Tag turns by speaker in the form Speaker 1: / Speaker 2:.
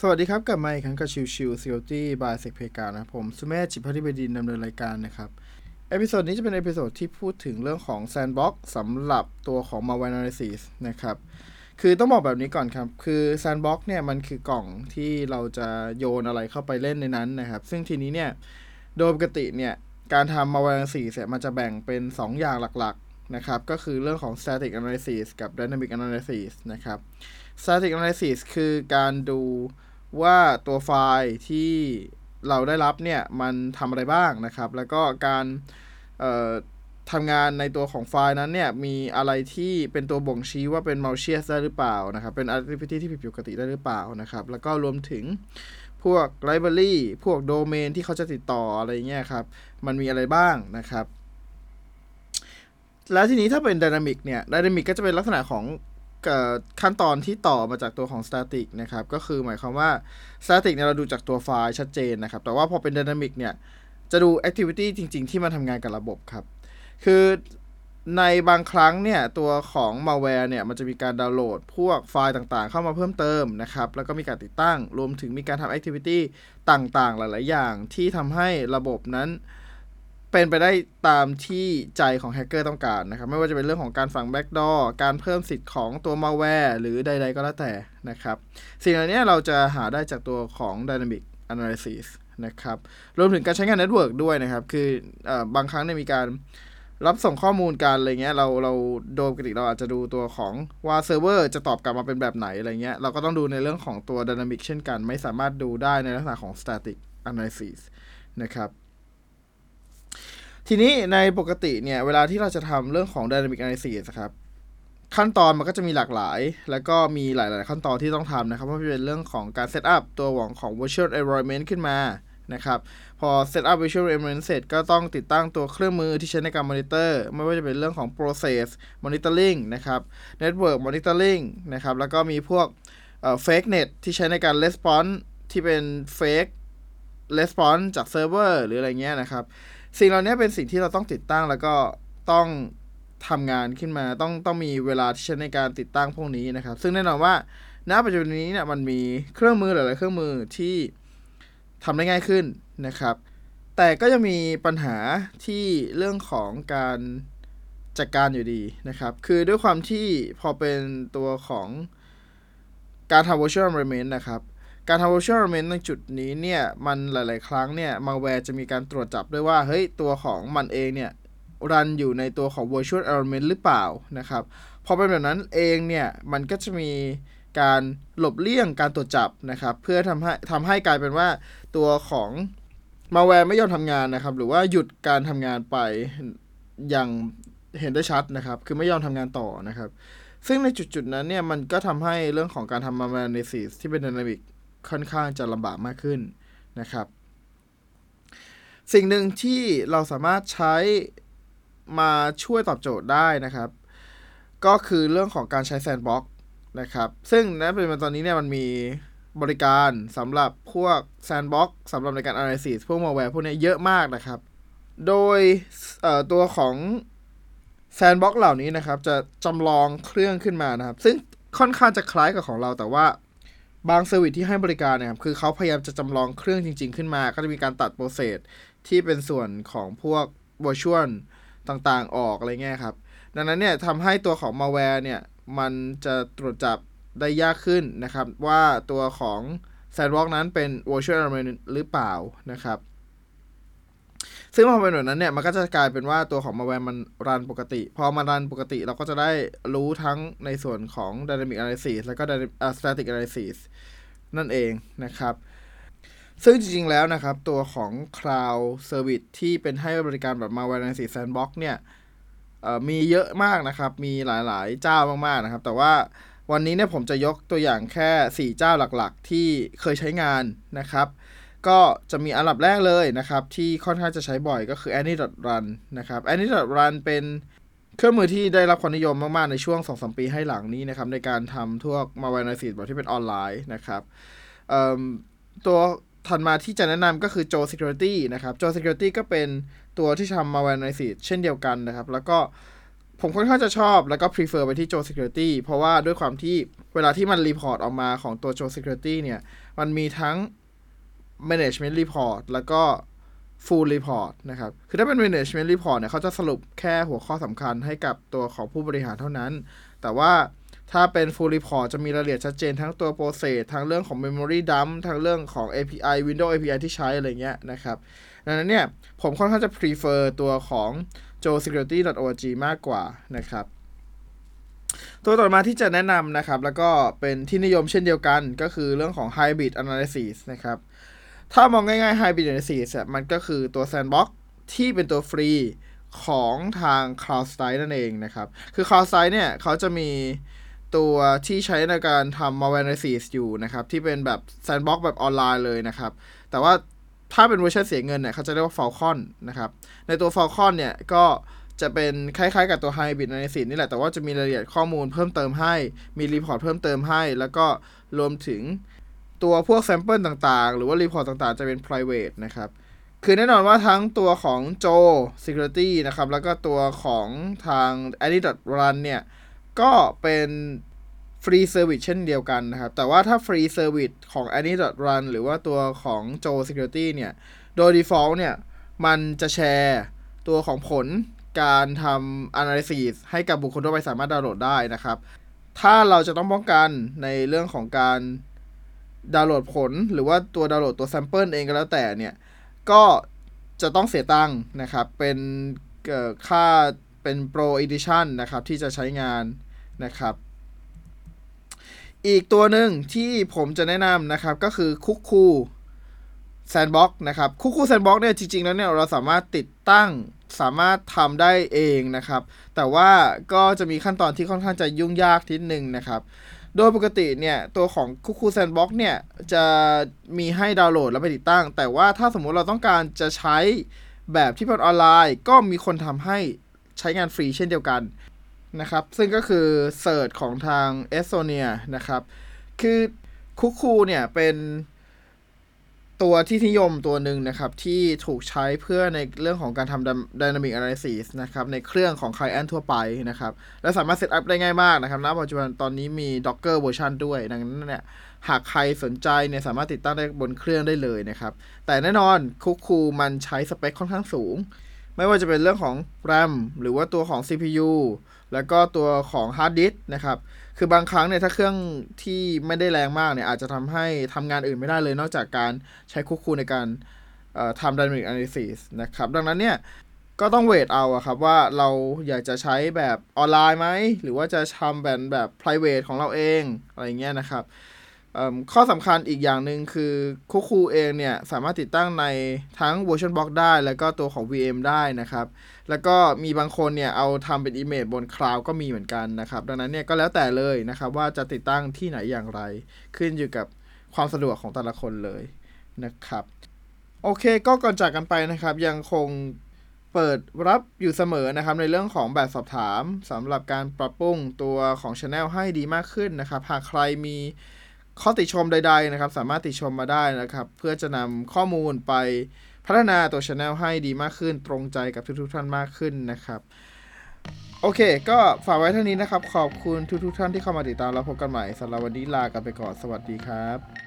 Speaker 1: สวัสดีครับ กลับมาอีกครั้งกับชิวชิว Security by s e c p e g a นะผมสุเมธจิตภักดีบดินทร์ ดำเนินรายการนะครับ episode นี้จะเป็น episode ที่พูดถึงเรื่องของ Sandbox สำหรับตัวของ Malware Analysis นะครับ คือต้องบอกแบบนี้ก่อนครับ คือ Sandbox เนี่ยมันคือกล่องที่เราจะโยนอะไรเข้าไปเล่นในนั้นนะครับ ซึ่งทีนี้เนี่ย โดยปกติเนี่ย การทำ Malware Analysis เนี่ยมันจะแบ่งเป็น 2 อย่างหลัก นะครับ ก็คือเรื่องของ Static Analysis กับ Dynamic Analysis นะครับ Static Analysis คือการดูว่าตัวไฟล์ที่เราได้รับเนี่ย มันทำอะไรบ้างนะครับ แล้วก็การทำงานในตัวของไฟล์นั้นเนี่ย มีอะไรที่เป็นตัวบ่งชี้ว่าเป็น malicious ได้หรือเปล่านะครับ เป็น activity ที่ผิดปกติได้หรือเปล่านะครับ แล้วก็รวมถึงพวก library พวกโดเมนที่เขาจะติดต่ออะไรเงี้ยครับ มันมีอะไรบ้างนะครับ แล้วทีนี้ถ้าเป็น dynamic เนี่ย dynamic ก็จะเป็นลักษณะของขั้นตอนที่ต่อมาจากตัวของ static นะครับ ก็คือหมายความว่า static เนี่ยเราดูจากตัวไฟล์ชัดเจนนะครับ แต่ว่าพอเป็น dynamic เนี่ย จะดู activity จริง ๆ ที่มันทำงานกับระบบครับ คือในบางครั้งเนี่ย ตัวของ malware เนี่ย มันจะมีการดาวน์โหลด พวกไฟล์ต่างๆ เข้ามาเพิ่มเติมนะครับ แล้วก็มีการติดตั้ง รวมถึงมีการทำ activity ต่างๆ หลาย ๆ อย่างที่ทำให้ระบบนั้น เป็นไปได้ตามที่ใจของแฮกเกอร์ต้องการนะครับ ไม่ว่าจะเป็นเรื่องของการฝัง backdoor การเพิ่มสิทธิ์ของตัวมาแวร์หรือใด ๆ ก็แล้วแต่นะครับ สิ่งเหล่านี้เราจะหาได้จากตัวของ Dynamic Analysis นะครับรวมถึงการใช้งาน network ด้วยนะครับ คืออบางครั้งเนี่ยมีการรับส่งข้อมูลกันอะไรเงี้ยเราเราโดยปกติเราอาจจะดูตัวของว่าเซิร์ฟเวอร์จะตอบกลับมาเป็นแบบไหนอะไรเงี้ยเราก็ต้องดูในเรื่องของตัว Dynamic เช่นกัน ไม่สามารถดูได้ในลักษณะของ Static Analysis นะครับ ทีนี้ในปกติเนี่ย เวลาที่เราจะทำเรื่องของ Dynamic Analysis ครับ ขั้นตอนมันก็จะมีหลากหลาย แล้วก็มีหลาย ๆ ขั้นตอนที่ต้องทำนะครับเพราะเป็นเรื่องของการ setup ตัวของของ virtual environment ขึ้นมานะครับพอเซตอัพ virtual environment เสร็จก็ต้องติดตั้งตัวเครื่องมือที่ใช้ในการ monitor ไม่ว่าจะเป็นเรื่องของ process monitoring นะครับ network monitoring นะครับ แล้วก็มีพวกเอ่อ fake net ที่ใช้ในการ response ที่เป็น fake response จากเซิร์ฟเวอร์หรืออะไรเงี้ยนะครับ สิ่งเหล่านี้เป็นสิ่งที่เราต้องติดตั้งแล้วก็ต้องทำงานขึ้นมาต้องต้องมีเวลาที่ใช้ในการติดตั้งพวกนี้นะครับ ซึ่งแน่นอนว่าณปัจจุบันนี้เนี่ยมันมีเครื่องมือหลาย ๆ เครื่องมือที่ทำได้ง่ายขึ้นนะครับ แต่ก็ยังมีปัญหาที่เรื่องของการจัดการอยู่ดีนะครับ คือด้วยความที่พอเป็นตัวของการทำ virtual environment นะครับ การทำ virtual environment ในจุดนี้เนี่ย มันหลาย ๆ ครั้งเนี่ย malware จะมีการตรวจจับด้วยว่า เฮ้ย ตัวของมันเองเนี่ย รันอยู่ในตัวของ virtual environment หรือเปล่านะครับ พอเป็นแบบนั้นเองเนี่ย มันก็จะมีการหลบเลี่ยงการตรวจจับนะครับ เพื่อทำให้ทำให้กลายเป็นว่าตัวของ malware ไม่ยอมทำงานนะครับ หรือว่าหยุดการทำงานไปอย่างเห็นได้ชัดนะครับ คือไม่ยอมทำงานต่อนะครับ ซึ่งในจุดๆนั้นเนี่ย มันก็ทำให้เรื่องของการทำ malware analysis ที่เป็น dynamic ค่อนข้างจะลำบากมากขึ้นนะครับ สิ่งหนึ่งที่เราสามารถใช้มาช่วยตอบโจทย์ได้นะครับ ก็คือเรื่องของการใช้ sandbox นะครับซึ่งณตอนนี้เนี่ยมันมีบริการสำหรับพวก sandbox สำหรับในการ analysis พวก malware พวกนี้เยอะมากนะครับ โดยตัวของ sandbox เหล่านี้นะครับ จะจำลองเครื่องขึ้นมานะครับ ซึ่งค่อนข้างจะคล้ายกับของเราแต่ว่า บาง service ที่ให้บริการเนี่ยครับคือเขาพยายามจะจำลองเครื่องจริง ๆ ขึ้นมา ก็จะมีการตัด process ที่เป็นส่วนของพวกวอชวลต่างๆ ออกอะไรเงี้ยครับ ดังนั้นเนี่ยทำให้ตัวของมาแวร์เนี่ย มันจะตรวจจับได้ยากขึ้นนะครับ ว่าตัวของ sandbox นั้นเป็น virtualหรือเปล่านะครับ ซึ่งพอเป็นแบบนั้นเนี่ยมันก็จะกลายเป็นว่าตัวของมาแวร์มันรันปกติ พอมารันปกติเราก็จะได้รู้ทั้งในส่วนของ dynamic analysis แล้วก็ static analysis นั่นเองนะครับ ซึ่งจริงๆแล้วนะครับ ตัวของ cloud service ที่เป็นให้บริการแบบ malware analysis sandbox เนี่ยมีเยอะมากนะครับ มีหลายๆเจ้ามากๆนะครับ แต่ว่าวันนี้เนี่ยผมจะยกตัวอย่างแค่ 4 เจ้าหลักๆ ที่เคยใช้งานนะครับ ก็จะมีอันดับแรกเลยนะครับ ที่ค่อนข้างจะใช้บ่อยก็คือ Any.run นะครับ Any.run เป็นเครื่องมือที่ได้รับความนิยมมากๆ ในช่วง 2-3 ปีให้หลังนี้นะครับ ในการทำทั่วมาวินาซีแบบที่เป็นออนไลน์นะครับตัวถัดมาที่จะแนะนำก็คือ Joe Security นะครับ Joe Security ก็เป็นตัวที่ทำมาวินาซีเช่นเดียวกันนะครับ แล้วก็ผมค่อนข้างจะชอบแล้วก็ prefer ไปที่ Joe Security เพราะว่าด้วยความที่เวลาที่มัน report ออกมาของตัว Joe Security เนี่ย มันมีทั้ง management report แล้วก็ full report นะครับ คือถ้าเป็น management report เนี่ยเขาจะสรุปแค่หัวข้อสำคัญให้กับตัวของผู้บริหารเท่านั้น แต่ว่าถ้าเป็น full report จะมีรายละเอียดชัดเจนทั้งตัว process ทั้งเรื่องของ memory dump ทั้งเรื่องของ API Windows API ที่ใช้อะไรเงี้ยนะครับดังนั้นเนี่ย ผมค่อนข้างจะ prefer ตัวของ joesecurity.org มากกว่านะครับ ตัวต่อมาที่จะแนะนำนะครับ แล้วก็เป็นที่นิยมเช่นเดียวกันก็คือเรื่องของ hybrid analysis นะครับ ถ้ามองง่ายๆ hybrid analysis มันก็คือตัว sandbox ที่เป็นตัวฟรีของทาง CloudStrike นั่นเองนะครับ คือ CloudStrike เนี่ยเขาจะมีตัวที่ใช้ในการทำ malware analysis อยู่นะครับ ที่เป็นแบบ sandbox แบบออนไลน์เลยนะครับ แต่ว่าถ้าเป็นเวอร์ชันเสียเงินเนี่ยเขาจะเรียกว่า Falcon นะครับ ในตัว Falcon เนี่ยก็จะเป็นคล้ายๆกับตัว Hybrid Analysis นี่แหละ แต่ว่าจะมีรายละเอียดข้อมูลเพิ่มเติมให้ มี report เพิ่มเติมให้ แล้วก็รวมถึง ตัวพวก sample ต่างๆ หรือว่า report ต่างๆ จะเป็น private นะครับ คือแน่นอนว่าทั้งตัวของ Joe Security นะครับ แล้วก็ตัวของทาง a d d i Run เนี่ย ก็เป็น free service เช่นเดียวกันนะครับ แต่ว่าถ้า free service ของ a n y Run หรือว่าตัวของ Joe Security เนี่ย โดย default เนี่ย มันจะแชร์ตัวของผลการทำ analysis ให้กับบุคคลทั่วไปสามารถดาวน์โหลดได้นะครับ ถ้าเราจะต้องป้องกันในเรื่องของการ ดาวน์โหลดผล หรือว่าตัวดาวน์โหลดตัว sample เองก็แล้วแต่เนี่ย ก็จะต้องเสียตังค์นะครับ เป็นค่าเป็น Pro Edition นะครับ ที่จะใช้งานนะครับ อีกตัวหนึ่งที่ผมจะแนะนำนะครับ ก็คือ Cuckoo Sandbox นะครับ Cuckoo Sandbox เนี่ยจริง ๆ แล้วเนี่ยเราสามารถติดตั้งสามารถทำได้เองนะครับ แต่ว่าก็จะมีขั้นตอนที่ค่อนข้างจะยุ่งยากนิดนึงนะครับ โดยปกติเนี่ย ตัวของ Cuckoo Sandbox เนี่ย จะมีให้ดาวน์โหลดแล้วไปติดตั้ง แต่ว่าถ้าสมมุติเราต้องการจะใช้แบบที่เป็นออนไลน์ ก็มีคนทำให้ใช้งานฟรีเช่นเดียวกันนะครับ ซึ่งก็คือ CERT ของทางเอสโตเนียนะครับ คือ Cuckoo เนี่ยเป็น ตัวที่นิยมตัวหนึ่งนะครับ ที่ถูกใช้เพื่อในเรื่องของการทำ Dynamic Analysis นะครับ ในเครื่องของ Client ทั่วไปนะครับ และสามารถ setup ได้ง่ายมากนะครับณปัจจุบันตอนนี้มี Docker เวอร์ชันด้วย ดังนั้นเนี่ยหากใครสนใจเนี่ยสามารถติดตั้งได้บนเครื่องได้เลยนะครับ แต่แน่นอนคุกคูมันใช้สเปคค่อนข้างสูง ไม่ว่าจะเป็นเรื่องของ RAM หรือว่าตัวของ CPU แล้วก็ตัวของ Hard Disk นะครับ คือบางครั้งเนี่ยถ้าเครื่องที่ไม่ได้แรงมากเนี่ยอาจจะทำให้ทำงานอื่นไม่ได้เลย นอกจากการใช้คุกคูในการทำ Dynamic Analysis นะครับ ดังนั้นเนี่ยก็ต้องเวทเอาอะครับว่าเราอยากจะใช้แบบออนไลน์ไหม หรือว่าจะทำแบบแบบ private ของเราเอง อะไรเงี้ยนะครับ ข้อสำคัญอีกอย่างหนึ่งคือคุคูเองเนี่ย สามารถติดตั้งในทั้ง VersionBox ได้ แล้วก็ตัวของ VM ได้นะครับ แล้วก็มีบางคนเนี่ย เอาทำเป็น Image บนคลาวก็มีเหมือนกันนะครับ ดังนั้นเนี่ยก็แล้วแต่เลยนะครับ ว่าจะติดตั้งที่ไหนอย่างไร ขึ้นอยู่กับความสะดวกของแต่ละคนเลยนะครับ โอเคก็ก่อนจากกันไปนะครับ ยังคงเปิดรับอยู่เสมอนะครับ ในเรื่องของแบบสอบถามสำหรับการปรับปรุงตัวของ Channel ให้ดีมากขึ้นนะครับ หากใครมี ข้อติชมใดๆนะครับ สามารถติชมมาได้นะครับ เพื่อจะนำข้อมูลไปพัฒนาตัวช anel ให้ดีมากขึ้น ตรงใจกับทุกๆท่านมากขึ้นนะครับ โอเค ก็ฝากไว้เท่านี้นะครับ ขอบคุณทุกๆท่านที่เข้ามาติดตามแล้วพบกันใหม่สำหรับวันนี้ลากันไปก่อนสวัสดีครับ